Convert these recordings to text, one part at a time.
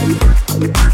Bye.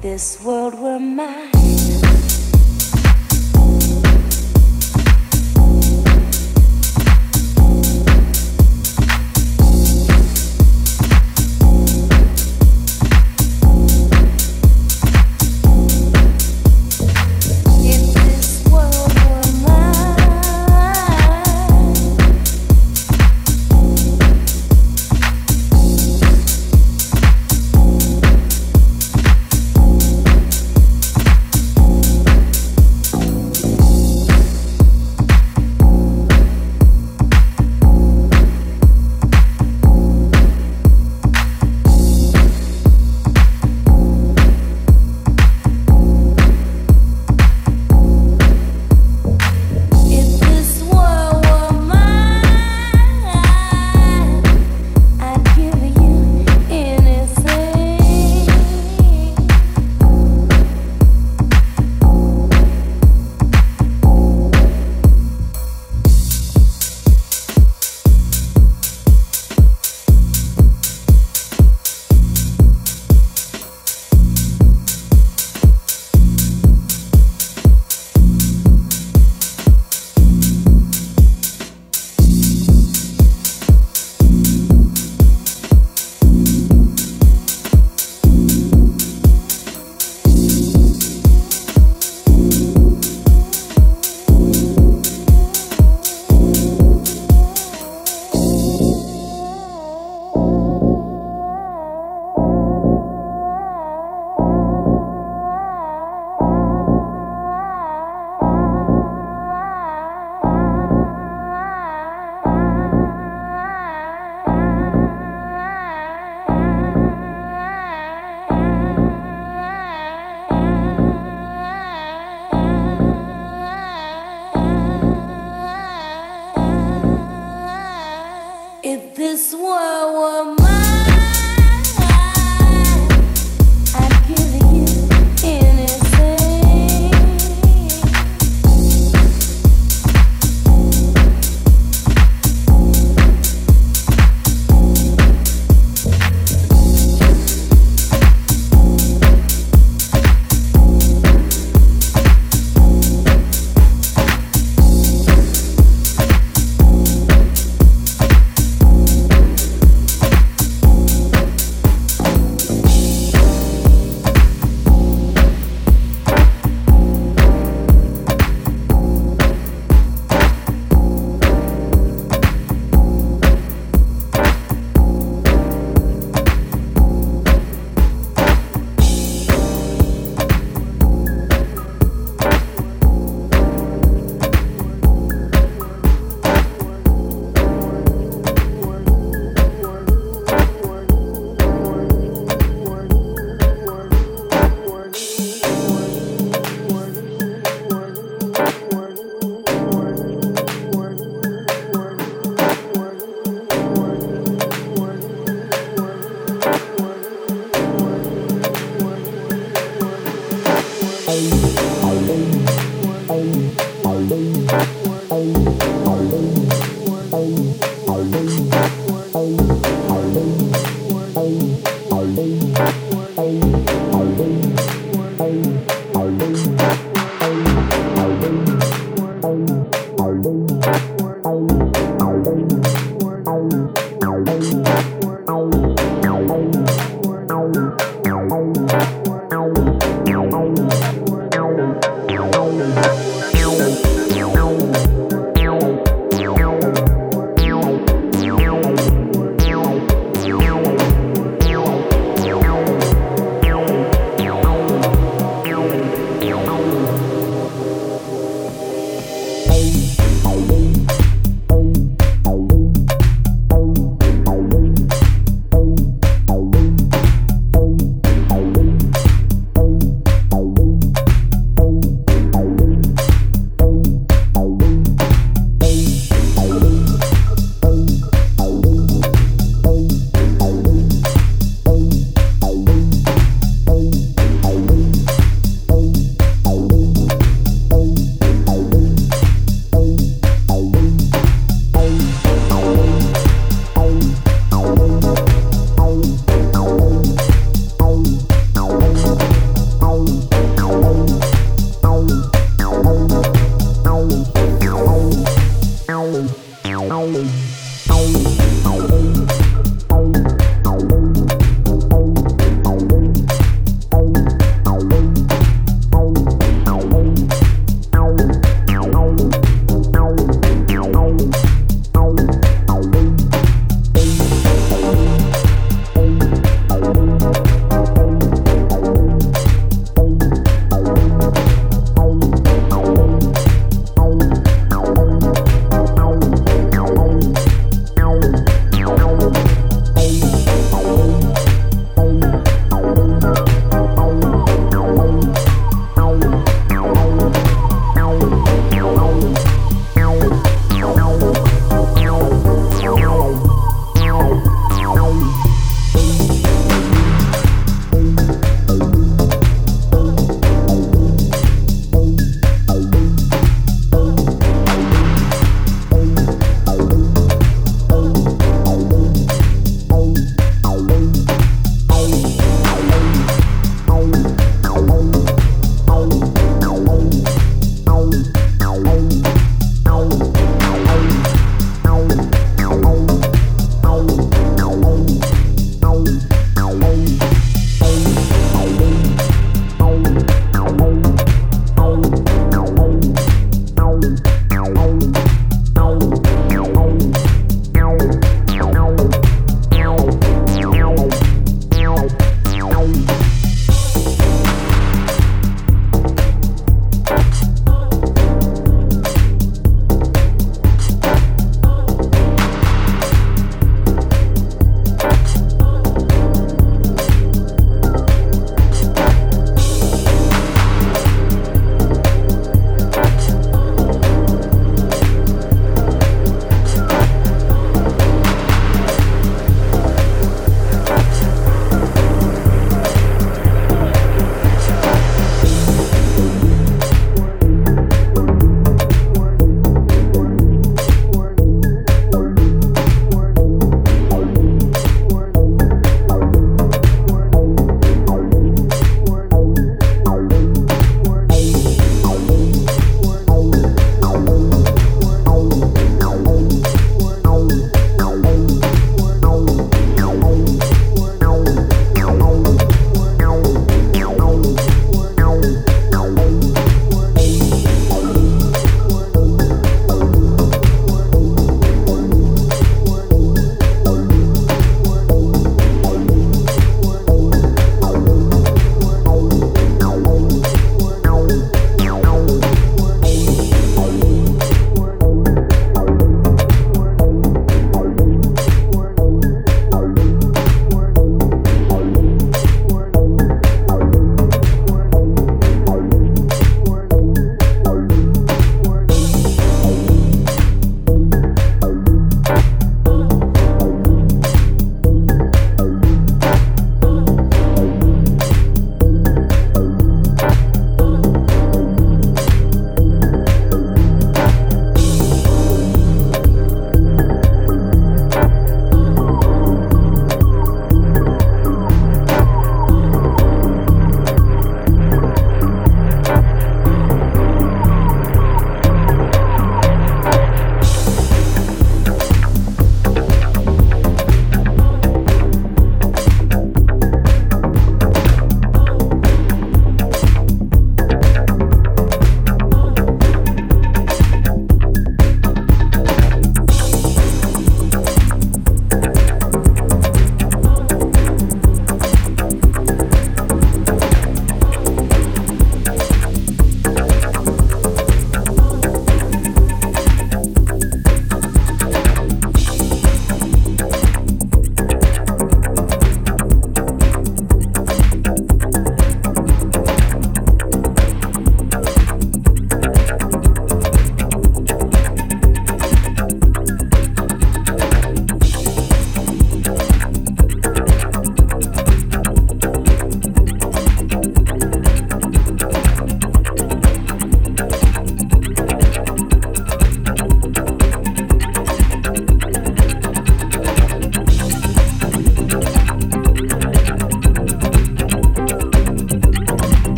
this world were mine.